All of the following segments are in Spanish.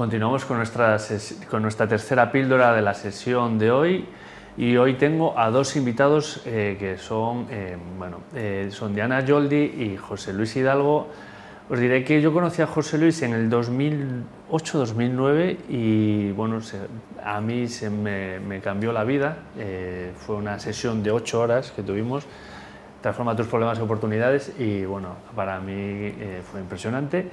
continuamos con nuestra, con nuestra tercera píldora de la sesión de hoy y hoy tengo a dos invitados eh, que son, eh, bueno, eh, son Diana Yoldi y José Luis Hidalgo. Os diré que yo conocí a José Luis en el 2008-2009 y bueno, a mí se me, me cambió la vida. fue una sesión de ocho horas que tuvimos transforma tus problemas en oportunidades y bueno, para mí fue impresionante.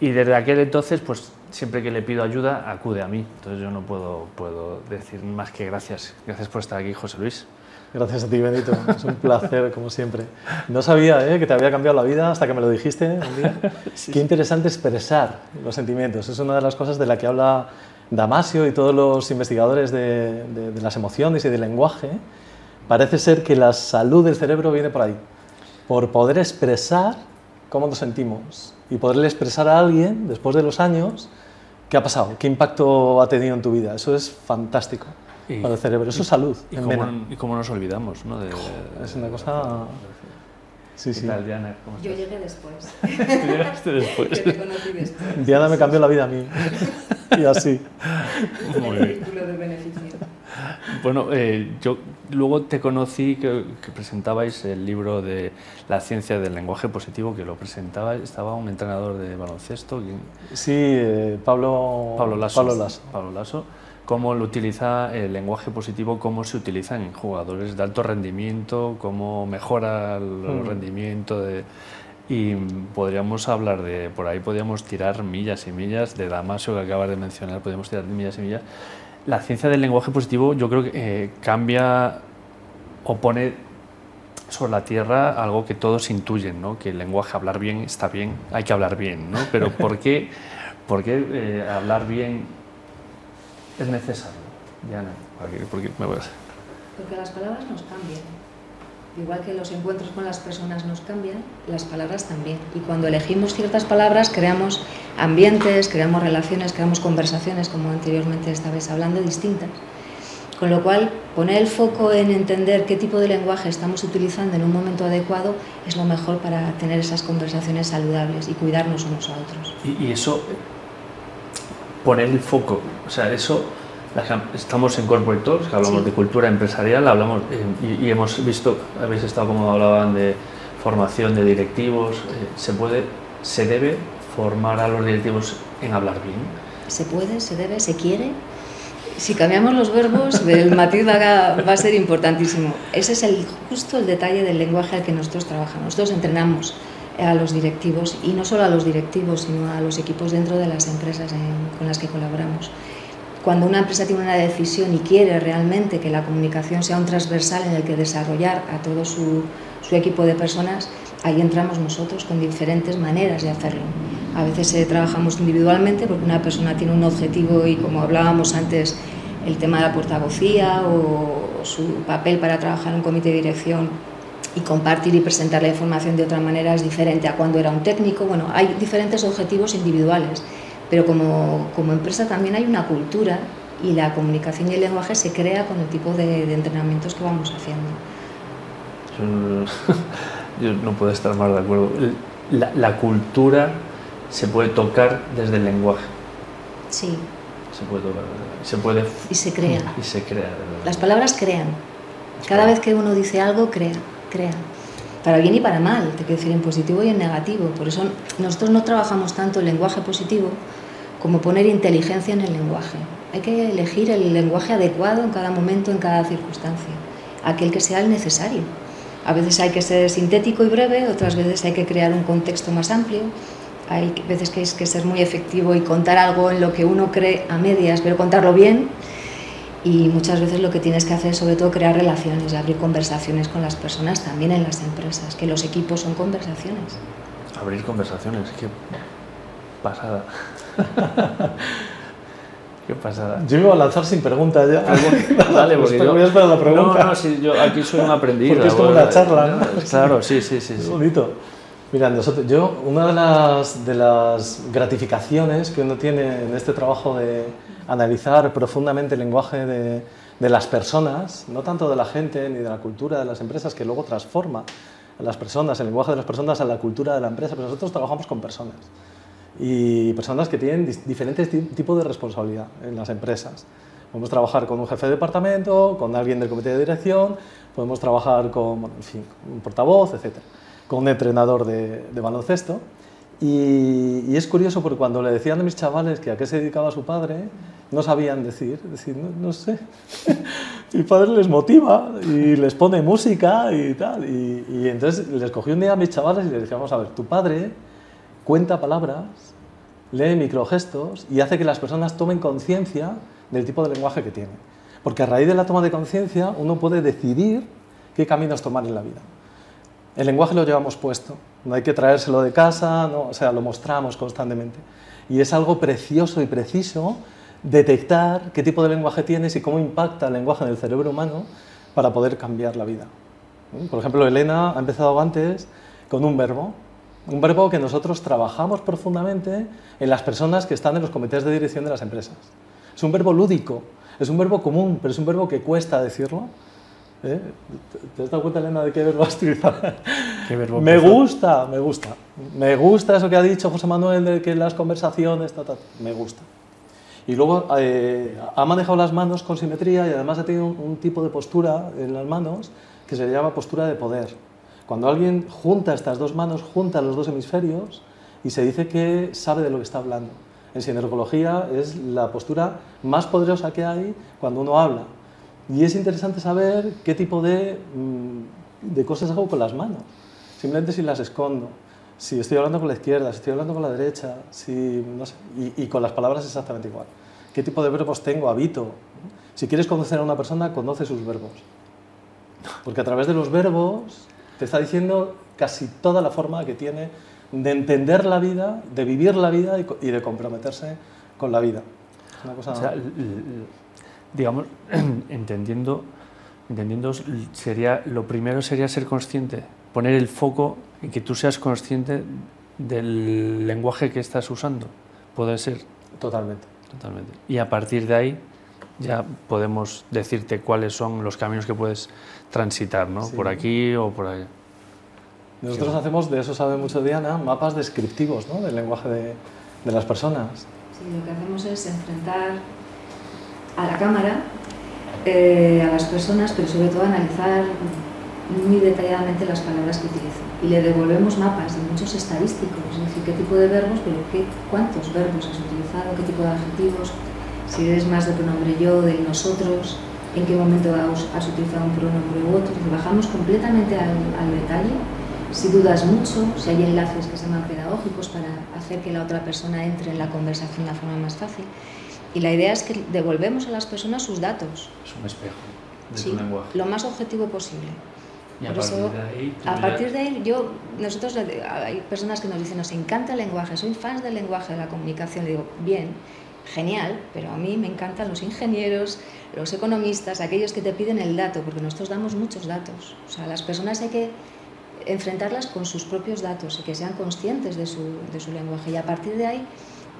Y desde aquel entonces, pues siempre que le pido ayuda, acude a mí. Entonces yo no puedo, puedo decir más que gracias. Gracias por estar aquí, José Luis. Gracias a ti, Benito. Es un placer, como siempre. No sabía ¿eh? que te había cambiado la vida hasta que me lo dijiste un día. Qué interesante expresar los sentimientos. Es una de las cosas de la que habla Damasio y todos los investigadores de, de las emociones y del lenguaje. Parece ser que la salud del cerebro viene por ahí, por poder expresar cómo nos sentimos y poderle expresar a alguien después de los años qué ha pasado, qué impacto ha tenido en tu vida. Eso es fantástico para el cerebro, eso es salud. Y, cómo, y cómo, nos olvidamos, ¿no? De, es una cosa... Sí, sí. Tal, Diana? ¿Cómo Yo llegué después. Tú llegaste después. te conocí después. Diana me cambió la vida a mí. y así. Muy bien. de beneficio. Bueno, eh, yo luego te conocí que, presentabais el libro de la ciencia del lenguaje positivo, que lo presentaba, estaba un entrenador de baloncesto. Sí, eh, Pablo, Pablo Lasso. Pablo Lasso. Pablo Lasso. Cómo lo utiliza el lenguaje positivo, cómo se utiliza en jugadores de alto rendimiento, cómo mejora el mm. rendimiento de, y podríamos hablar de, por ahí podríamos tirar millas y millas, de Damasio que acabas de mencionar, podríamos tirar millas y millas, la ciencia del lenguaje positivo yo creo que eh, cambia o pone sobre la tierra algo que todos intuyen, ¿no? que el lenguaje, hablar bien está bien, hay que hablar bien, ¿no? pero ¿por qué, por qué eh, hablar bien es necesario? Diana, ¿por qué, me voy a... Porque las palabras nos cambian. Igual que los encuentros con las personas nos cambian, las palabras también. Y cuando elegimos ciertas palabras, creamos ambientes, creamos relaciones, creamos conversaciones, como anteriormente estabais hablando, distintas. Con lo cual, poner el foco en entender qué tipo de lenguaje estamos utilizando en un momento adecuado es lo mejor para tener esas conversaciones saludables y cuidarnos unos a otros. Y, eso, poner el foco, o sea, eso Estamos en Corporate Talks, que hablamos de cultura empresarial, hablamos eh, y, hemos visto, habéis estado como hablaban de formación de directivos, eh, ¿se puede, se debe formar a los directivos en hablar bien? Se puede, se debe, se quiere. Si cambiamos los verbos, el matiz va a, ser importantísimo. Ese es el, justo el detalle del lenguaje al que nosotros trabajamos. Nosotros entrenamos a los directivos y no solo a los directivos, sino a los equipos dentro de las empresas con las que colaboramos cuando una empresa tiene una decisión y quiere realmente que la comunicación sea un transversal en el que desarrollar a todo su, equipo de personas, ahí entramos nosotros con diferentes maneras de hacerlo. A veces eh, trabajamos individualmente porque una persona tiene un objetivo y como hablábamos antes, el tema de la portavocía o su papel para trabajar en un comité de dirección y compartir y presentar la información de otra manera es diferente a cuando era un técnico. Bueno, hay diferentes objetivos individuales pero como, como, empresa también hay una cultura y la comunicación y el lenguaje se crea con el tipo de, entrenamientos que vamos haciendo. Yo, no puedo estar más de acuerdo. La, la, cultura se puede tocar desde el lenguaje. Sí. Se puede tocar. Se puede, y se crea. Y se crea. Las palabras crean. Cada vez que uno dice algo, crea. crea para bien y para mal, te quiero decir, en positivo y en negativo. Por eso nosotros no trabajamos tanto el lenguaje positivo como poner inteligencia en el lenguaje. Hay que elegir el lenguaje adecuado en cada momento, en cada circunstancia, aquel que sea el necesario. A veces hay que ser sintético y breve, otras veces hay que crear un contexto más amplio, hay veces que hay que ser muy efectivo y contar algo en lo que uno cree a medias, pero contarlo bien y muchas veces lo que tienes que hacer es sobre todo crear relaciones, abrir conversaciones con las personas también en las empresas, que los equipos son conversaciones. Abrir conversaciones, qué pasada. qué pasada. Yo me voy a lanzar sin preguntas ya. Dale, porque yo... Voy a esperar la pregunta. No, no, sí, yo aquí soy un aprendiz. Porque es como una charla, ¿no? Claro, sí, sí, sí. Es bonito. Mira, nosotros, yo, una de las, de las gratificaciones que uno tiene en este trabajo de analizar profundamente el lenguaje de, de, las personas, no tanto de la gente ni de la cultura de las empresas, que luego transforma a las personas, el lenguaje de las personas a la cultura de la empresa, pero nosotros trabajamos con personas. Y personas que tienen diferentes tipos de responsabilidad en las empresas. Podemos trabajar con un jefe de departamento, con alguien del comité de dirección, podemos trabajar con un portavoz, etc., con un entrenador de, baloncesto. Y, es curioso porque cuando le decían a mis chavales que a qué se dedicaba su padre, no sabían decir, decir no, sé, mi padre les motiva y les pone música y tal. Y, y, entonces les cogí un día a mis chavales y les dije, vamos a ver, tu padre cuenta palabras, lee microgestos y hace que las personas tomen conciencia del tipo de lenguaje que tiene. Porque a raíz de la toma de conciencia uno puede decidir qué caminos tomar en la vida. El lenguaje lo llevamos puesto, no hay que traérselo de casa, no, o sea, lo mostramos constantemente. Y es algo precioso y preciso detectar qué tipo de lenguaje tienes y cómo impacta el lenguaje en el cerebro humano para poder cambiar la vida. Por ejemplo, Elena ha empezado antes con un verbo, un verbo que nosotros trabajamos profundamente en las personas que están en los comités de dirección de las empresas. Es un verbo lúdico, es un verbo común, pero es un verbo que cuesta decirlo. ¿Eh? ¿Te has dado cuenta, Elena, de qué verbo has utilizado? me gusta, me gusta. Me gusta eso que ha dicho José Manuel de que las conversaciones, me gusta. Y luego eh, ha manejado las manos con simetría y además ha tenido un, tipo de postura en las manos que se llama postura de poder. Cuando alguien junta estas dos manos, junta los dos hemisferios y se dice que sabe de lo que está hablando. En sinergología es la postura más poderosa que hay cuando uno habla. Y es interesante saber qué tipo de, mm, de cosas hago con las manos. Simplemente si las escondo, si estoy hablando con la izquierda, si estoy hablando con la derecha, si, no sé, y, y, con las palabras exactamente igual. ¿Qué tipo de verbos tengo, habito? Si quieres conocer a una persona, conoce sus verbos. Porque a través de los verbos te está diciendo casi toda la forma que tiene de entender la vida, de vivir la vida y de comprometerse con la vida. Una cosa... O sea, digamos, entendiendo, entendiendo sería, lo primero sería ser consciente, poner el foco en que tú seas consciente del lenguaje que estás usando. Puede ser. Totalmente. Totalmente. Y a partir de ahí ya podemos decirte cuáles son los caminos que puedes transitar, ¿no? Por aquí o por ahí. Nosotros hacemos, de eso sabe mucho Diana, mapas descriptivos ¿no? del lenguaje de, de, las personas. Sí, lo que hacemos es enfrentar a la cámara, eh, a las personas, pero sobre todo analizar muy detalladamente las palabras que utilizan. Y le devolvemos mapas de muchos estadísticos, es decir, qué tipo de verbos, pero qué, cuántos verbos has utilizado, qué tipo de adjetivos, si eres más de pronombre yo, de nosotros, en qué momento has, utilizado un pronombre u otro. bajamos completamente al, detalle. Si dudas mucho, si hay enlaces que se llaman pedagógicos para hacer que la otra persona entre en la conversación de una forma más fácil. Y la idea es que devolvemos a las personas sus datos. Es un espejo de sí, lenguaje. Lo más objetivo posible. Y a partir de ahí, a partir de ahí, yo, nosotros hay personas que nos dicen, nos encanta el lenguaje, soy fans del lenguaje, de la comunicación. Le digo, bien, genial, pero a mí me encantan los ingenieros, los economistas, aquellos que te piden el dato, porque nosotros damos muchos datos. O sea, las personas hay que enfrentarlas con sus propios datos y que sean conscientes de su, de su lenguaje. Y a partir de ahí,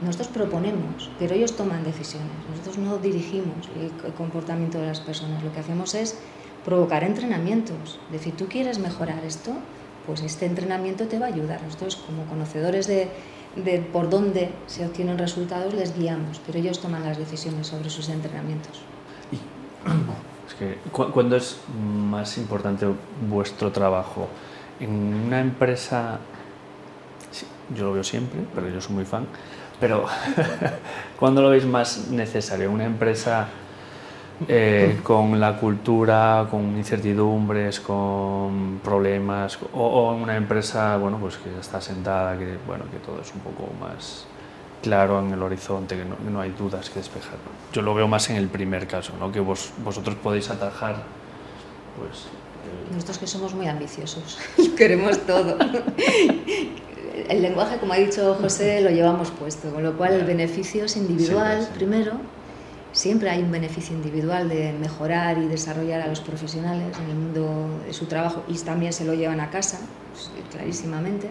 nosotros proponemos, pero ellos toman decisiones. Nosotros no dirigimos el comportamiento de las personas. Lo que hacemos es provocar entrenamientos. Es decir, tú quieres mejorar esto, pues este entrenamiento te va a ayudar. Nosotros, como conocedores de, de por dónde se obtienen resultados, les guiamos, pero ellos toman las decisiones sobre sus entrenamientos. Es que, ¿Cuándo es más importante vuestro trabajo? En una empresa, yo lo veo siempre, pero yo soy muy fan, pero ¿cuándo lo veis más necesario? ¿Una empresa eh, con la cultura, con incertidumbres, con problemas, o, una empresa bueno, pues que está sentada, que, bueno, que todo es un poco más claro en el horizonte, que no, hay dudas que despejar. Yo lo veo más en el primer caso, ¿no? que vos, vosotros podéis atajar. Pues, Nosotros que somos muy ambiciosos, queremos todo. el lenguaje, como ha dicho José, lo llevamos puesto, con lo cual el beneficio es individual primero siempre hay un beneficio individual de mejorar y desarrollar a los profesionales en el mundo de su trabajo y también se lo llevan a casa, pues, clarísimamente,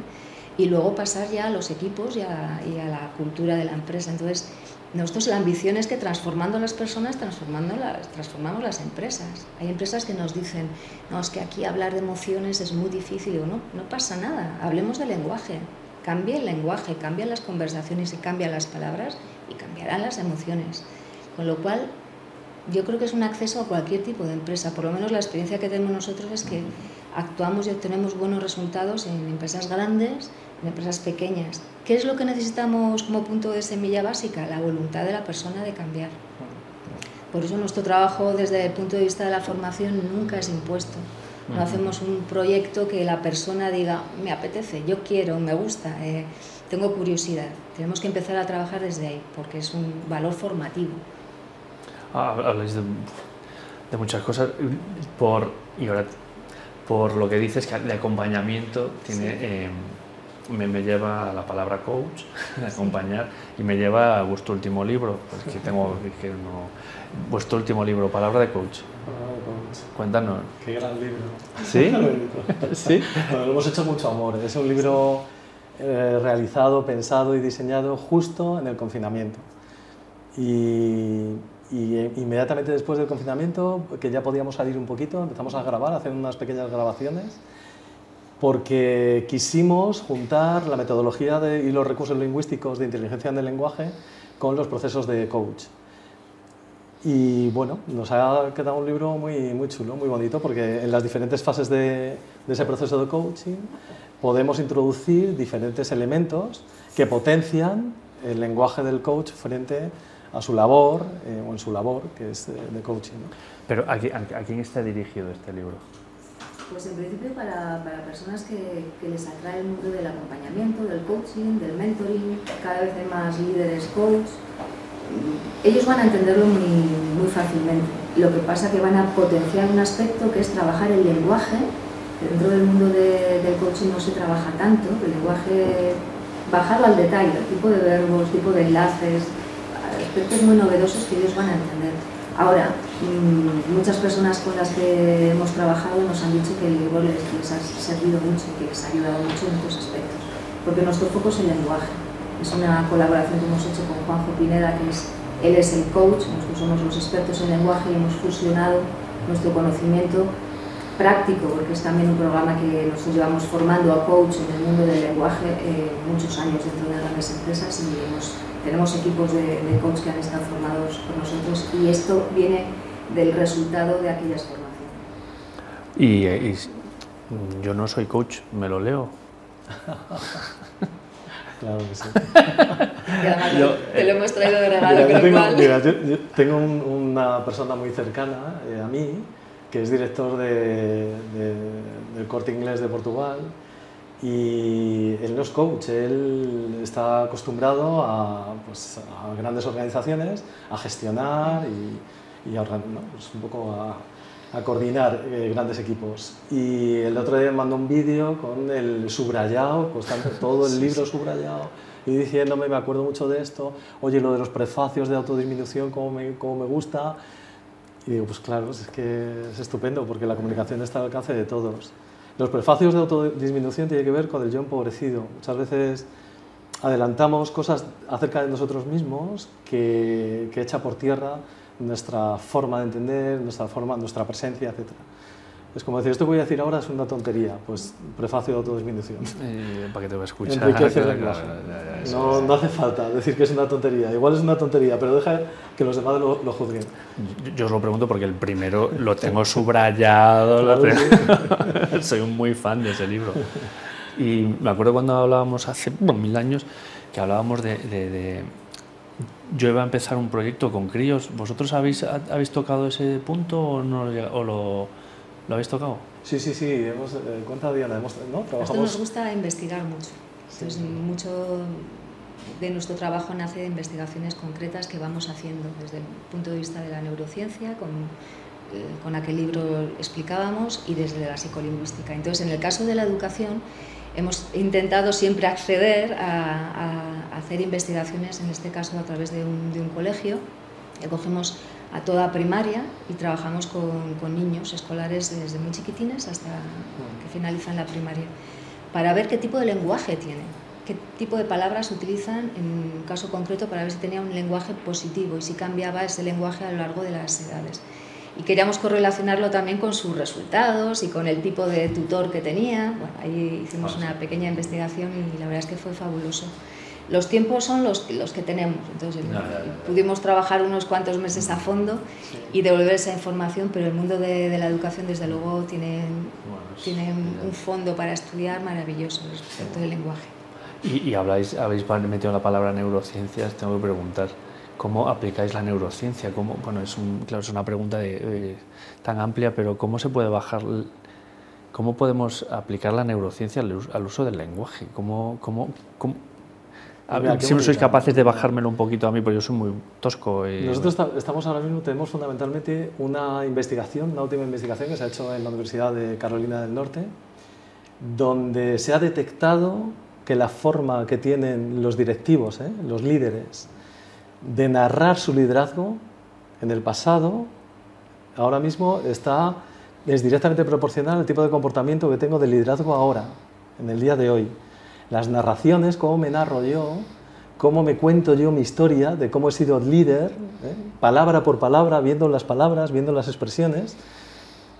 y luego pasar ya a los equipos y a, la cultura de la empresa. Entonces, nosotros la ambición es que transformando las personas, transformando las, transformamos las empresas. Hay empresas que nos dicen, no, es que aquí hablar de emociones es muy difícil. o no, no pasa nada, hablemos de lenguaje. cambie el lenguaje, cambian las conversaciones y cambian las palabras y cambiarán las emociones. Con lo cual, yo creo que es un acceso a cualquier tipo de empresa. Por lo menos la experiencia que tenemos nosotros es que actuamos y obtenemos buenos resultados en empresas grandes, en empresas pequeñas. ¿Qué es lo que necesitamos como punto de semilla básica? La voluntad de la persona de cambiar. Por eso nuestro trabajo desde el punto de vista de la formación nunca es impuesto. No hacemos un proyecto que la persona diga, me apetece, yo quiero, me gusta, eh, tengo curiosidad. Tenemos que empezar a trabajar desde ahí, porque es un valor formativo. Ah, habláis de, de, muchas cosas. Por, y ahora, por lo que dices, que de acompañamiento tiene... Eh, me, me, lleva a la palabra coach, acompañar, y me lleva a vuestro último libro, pues que tengo que no, vuestro último libro, Palabra de Coach. Palabra de coach. Cuéntanos. Qué gran libro. ¿Sí? ¿Sí? Bueno, lo hemos hecho mucho amor. Es un libro eh, realizado, pensado y diseñado justo en el confinamiento. Y, y, inmediatamente después del confinamiento, que ya podíamos salir un poquito, empezamos a grabar, a hacer unas pequeñas grabaciones porque quisimos juntar la metodología de, y los recursos lingüísticos de inteligencia en el lenguaje con los procesos de coach. Y bueno, nos ha quedado un libro muy, muy chulo, muy bonito, porque en las diferentes fases de, de ese proceso de coaching podemos introducir diferentes elementos que potencian el lenguaje del coach frente a su labor eh, o en su labor, que es de, de coaching. ¿no? Pero ¿a, ¿a, quién está dirigido este libro? Pues en principio para, para personas que, que, les atrae el mundo del acompañamiento, del coaching, del mentoring, cada vez hay más líderes coach. Ellos van a entenderlo muy, muy fácilmente. Lo que pasa es que van a potenciar un aspecto que es trabajar el lenguaje. Dentro del mundo de, del coaching no se trabaja tanto, el lenguaje, bajarlo al detalle, el tipo de verbos, tipo de enlaces, aspectos muy novedosos que ellos van a entender. Ahora, muchas personas con las que hemos trabajado nos han dicho que el libro les, les ha servido mucho, que les ha ayudado mucho en estos aspectos, porque nuestro foco es el lenguaje. Es una colaboración que hemos hecho con Juanjo Pineda, que es, él es el coach, nosotros somos los expertos en lenguaje y hemos fusionado nuestro conocimiento práctico, porque es también un programa que nosotros llevamos formando a coach en el mundo del lenguaje eh, muchos años dentro de grandes empresas y hemos tenemos equipos de, de, coach que han estado formados por nosotros y esto viene del resultado de aquellas formaciones. Y, y yo no soy coach, me lo leo. claro que sí. yo, te lo hemos traído de regalo, mira, yo tengo, cual... mira, yo, yo tengo un, una persona muy cercana eh, a mí que es director de, de, del Corte Inglés de Portugal y él no es coach, él está acostumbrado a, pues, a grandes organizaciones, a gestionar y, y a, ¿no? pues un poco a, a coordinar eh, grandes equipos. Y el otro día me mandó un vídeo con el subrayado, constante, todo el libro subrayado, y diciéndome, me acuerdo mucho de esto, oye, lo de los prefacios de autodisminución, cómo me, cómo me gusta. Y digo, pues claro, es que es estupendo, porque la comunicación está al alcance de todos. Los prefacios de autodisminución tienen que ver con el yo empobrecido. Muchas veces adelantamos cosas acerca de nosotros mismos que, que echa por tierra nuestra forma de entender, nuestra, forma, nuestra presencia, etc. Es como decir, esto que voy a decir ahora es una tontería, pues prefacio de autodisminución. Eh, ¿Para qué te voy a escuchar? Enriquece el lenguaje. No, no hace falta decir que es una tontería. Igual es una tontería, pero deja que los demás lo, lo juzguen. Yo, yo, os lo pregunto porque el primero lo tengo subrayado. Claro, sí. Soy un muy fan de ese libro. Y me acuerdo cuando hablábamos hace bueno, mil años que hablábamos de, de, de, Yo iba a empezar un proyecto con críos. ¿Vosotros habéis, habéis tocado ese punto o, no, o lo, lo habéis tocado? Sí, sí, sí. Hemos, eh, cuenta Diana, hemos, ¿no? Trabajamos... Esto nos gusta investigar mucho. Entonces, sí. mucho de nuestro trabajo nace de investigaciones concretas que vamos haciendo desde el punto de vista de la neurociencia, con, eh, con aquel libro explicábamos, y desde la psicolingüística. Entonces, en el caso de la educación, hemos intentado siempre acceder a, a, hacer investigaciones, en este caso a través de un, de un colegio. Cogemos a toda primaria y trabajamos con, con, niños escolares desde muy chiquitines hasta que finalizan la primaria, para ver qué tipo de lenguaje tienen, qué tipo de palabras utilizan en un caso concreto para ver si tenía un lenguaje positivo y si cambiaba ese lenguaje a lo largo de las edades. y queríamos correlacionarlo también con sus resultados y con el tipo de tutor que tenía. Bueno, ahí hicimos una pequeña investigación y la verdad es que fue fabuloso. Los tiempos son los, los que tenemos, entonces pudimos trabajar unos cuantos meses a fondo y devolver esa información, pero el mundo de, de la educación desde luego tiene, tiene un fondo para estudiar maravilloso respecto del lenguaje. Y, y habláis, habéis metido la palabra neurociencias, tengo que preguntar. ¿Cómo aplicáis la neurociencia? ¿Cómo, bueno, es, un, claro, es una pregunta de, tan amplia, pero ¿cómo se puede bajar, cómo podemos aplicar la neurociencia al, uso del lenguaje? ¿Cómo, cómo, cómo si no sois capaces de bajármelo un poquito a mí, porque yo soy muy tosco. Y... Nosotros estamos ahora mismo, tenemos fundamentalmente una investigación, una última investigación que se ha hecho en la Universidad de Carolina del Norte, donde se ha detectado que la forma que tienen los directivos, ¿eh? los líderes, de narrar su liderazgo en el pasado, ahora mismo está, es directamente proporcional al tipo de comportamiento que tengo de liderazgo ahora, en el día de hoy. Las narraciones, cómo me narro yo, cómo me cuento yo mi historia de cómo he sido líder, ¿eh? palabra por palabra, viendo las palabras, viendo las expresiones,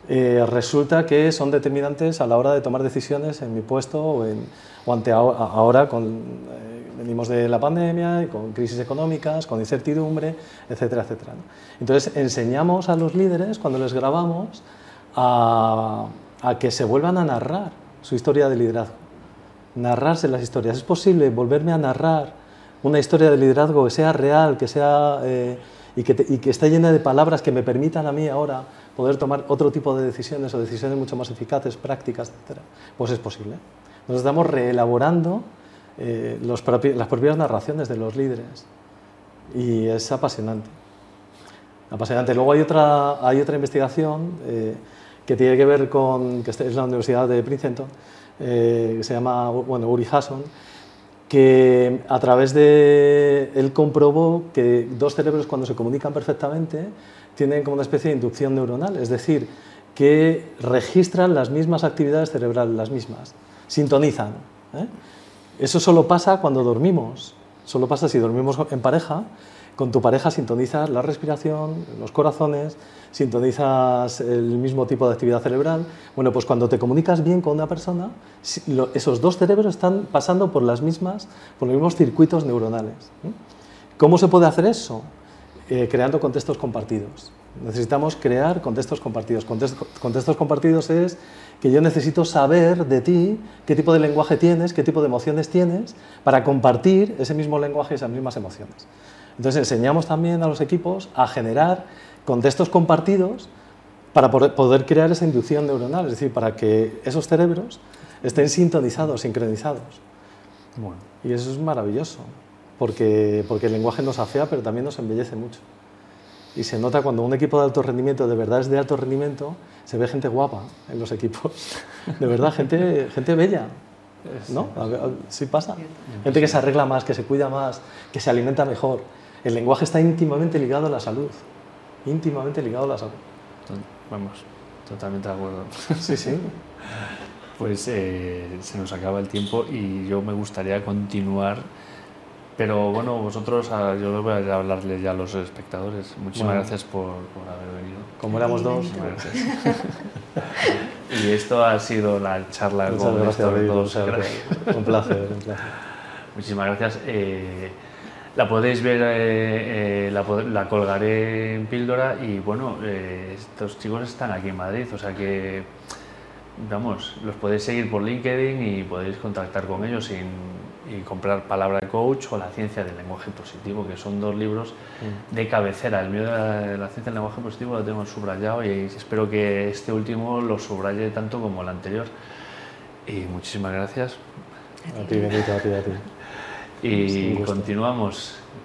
eh, resulta que son determinantes a la hora de tomar decisiones en mi puesto o, ante ahora con, eh, venimos de la pandemia con crisis económicas, con incertidumbre, etcétera, etcétera. Entonces enseñamos a los líderes cuando les grabamos a que se vuelvan a narrar su historia de liderazgo, narrarse las historias. Es posible volverme a narrar una historia de liderazgo que sea real, que sea eh, y, que que esté llena de palabras que me permitan a mí ahora poder tomar otro tipo de decisiones o decisiones mucho más eficaces, prácticas, etc. Pues es posible. Nos estamos reelaborando eh, las propias narraciones de los líderes y es apasionante. Apasionante. Luego hay otra, hay otra investigación eh, que tiene que ver con, que es la Universidad de Princeton, eh, que se llama, bueno, Uri Hasson, que a través de él comprobó que dos cerebros cuando se comunican perfectamente tienen como una especie de inducción neuronal, es decir, que registran las mismas actividades cerebrales, las mismas, sintonizan. ¿eh? Eso solo pasa cuando dormimos, solo pasa si dormimos en pareja, con tu pareja sintonizas la respiración, los corazones, sintonizas el mismo tipo de actividad cerebral. Bueno, pues cuando te comunicas bien con una persona, esos dos cerebros están pasando por las mismas, por los mismos circuitos neuronales. ¿eh? ¿Cómo se puede hacer eso? Eh, creando contextos compartidos. Necesitamos crear contextos compartidos. Contextos, compartidos es que yo necesito saber de ti qué tipo de lenguaje tienes, qué tipo de emociones tienes, para compartir ese mismo lenguaje y esas mismas emociones. Entonces enseñamos también a los equipos a generar contextos compartidos para poder crear esa inducción neuronal, es decir, para que esos cerebros estén sintonizados, sincronizados. Bueno. Y eso es maravilloso porque, porque el lenguaje nos afea, pero también nos embellece mucho. Y se nota cuando un equipo de alto rendimiento de verdad es de alto rendimiento, se ve gente guapa en los equipos. De verdad, gente, gente bella. ¿No? Sí pasa. Gente que se arregla más, que se cuida más, que se alimenta mejor. El lenguaje está íntimamente ligado a la salud. Íntimamente ligado a la salud. Vamos, totalmente de acuerdo. Sí, sí. Pues eh, se nos acaba el tiempo y yo me gustaría continuar pero bueno, vosotros, ah, yo voy a hablarles ya a los espectadores. Muchísimas gracias por, por, haber venido. Como éramos dos. Gracias. y esto ha sido la charla Muchas con gracias, estos dos. Un placer, un placer. Muchísimas gracias. Eh, la podéis ver, eh, eh, la, la, colgaré en Píldora y bueno, estos chicos están aquí en Madrid, o sea que, vamos, los podéis seguir por LinkedIn y podéis contactar con ellos sin y comprar Palabra de Coach o La ciencia del lenguaje positivo, que son dos libros mm. de cabecera. El mío de la, ciencia del lenguaje positivo lo tengo subrayado y espero que este último lo subraye tanto como el anterior. Y muchísimas gracias. A ti, a ti, a ti. Y continuamos.